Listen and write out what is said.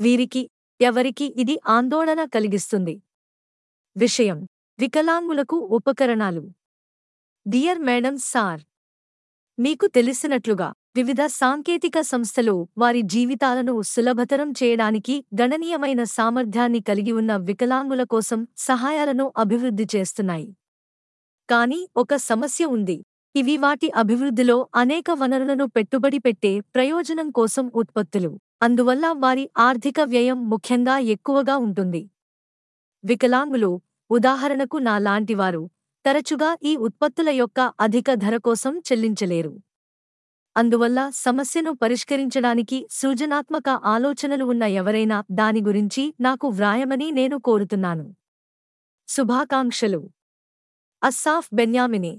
వీరికి ఎవరికి ఇది ఆందోళన కలిగిస్తుంది. విషయం వికలాంగులకు ఉపకరణాలు. డియర్ మేడం సార్ మీకు తెలిసినట్లుగా వివిధ సాంకేతిక సంస్థలు వారి జీవితాలను సులభతరం చేయడానికి గణనీయమైన సామర్థ్యాన్ని కలిగి ఉన్న వికలాంగుల కోసం సహాయాలను అభివృద్ధి చేస్తున్నాయి. కానీ ఒక సమస్య ఉంది. ఇవి వాటి అభివృద్ధిలో అనేక వనరులను పెట్టుబడి పెట్టే ప్రయోజనం కోసం ఉత్పత్తులు. అందువల్ల వారి ఆర్థిక వ్యయం ముఖ్యంగా ఎక్కువగా ఉంటుంది. వికలాంగులు ఉదాహరణకు నా లాంటివారు తరచుగా ఈ ఉత్పత్తుల యొక్క అధిక ధర కోసం చెల్లించలేరు. అందువల్ల సమస్యను పరిష్కరించడానికి సృజనాత్మక ఆలోచనలు ఉన్న ఎవరైనా దాని గురించి నాకు వ్రాయమని నేను కోరుతున్నాను. శుభాకాంక్షలు. అస్సాఫ్ బెన్యామిని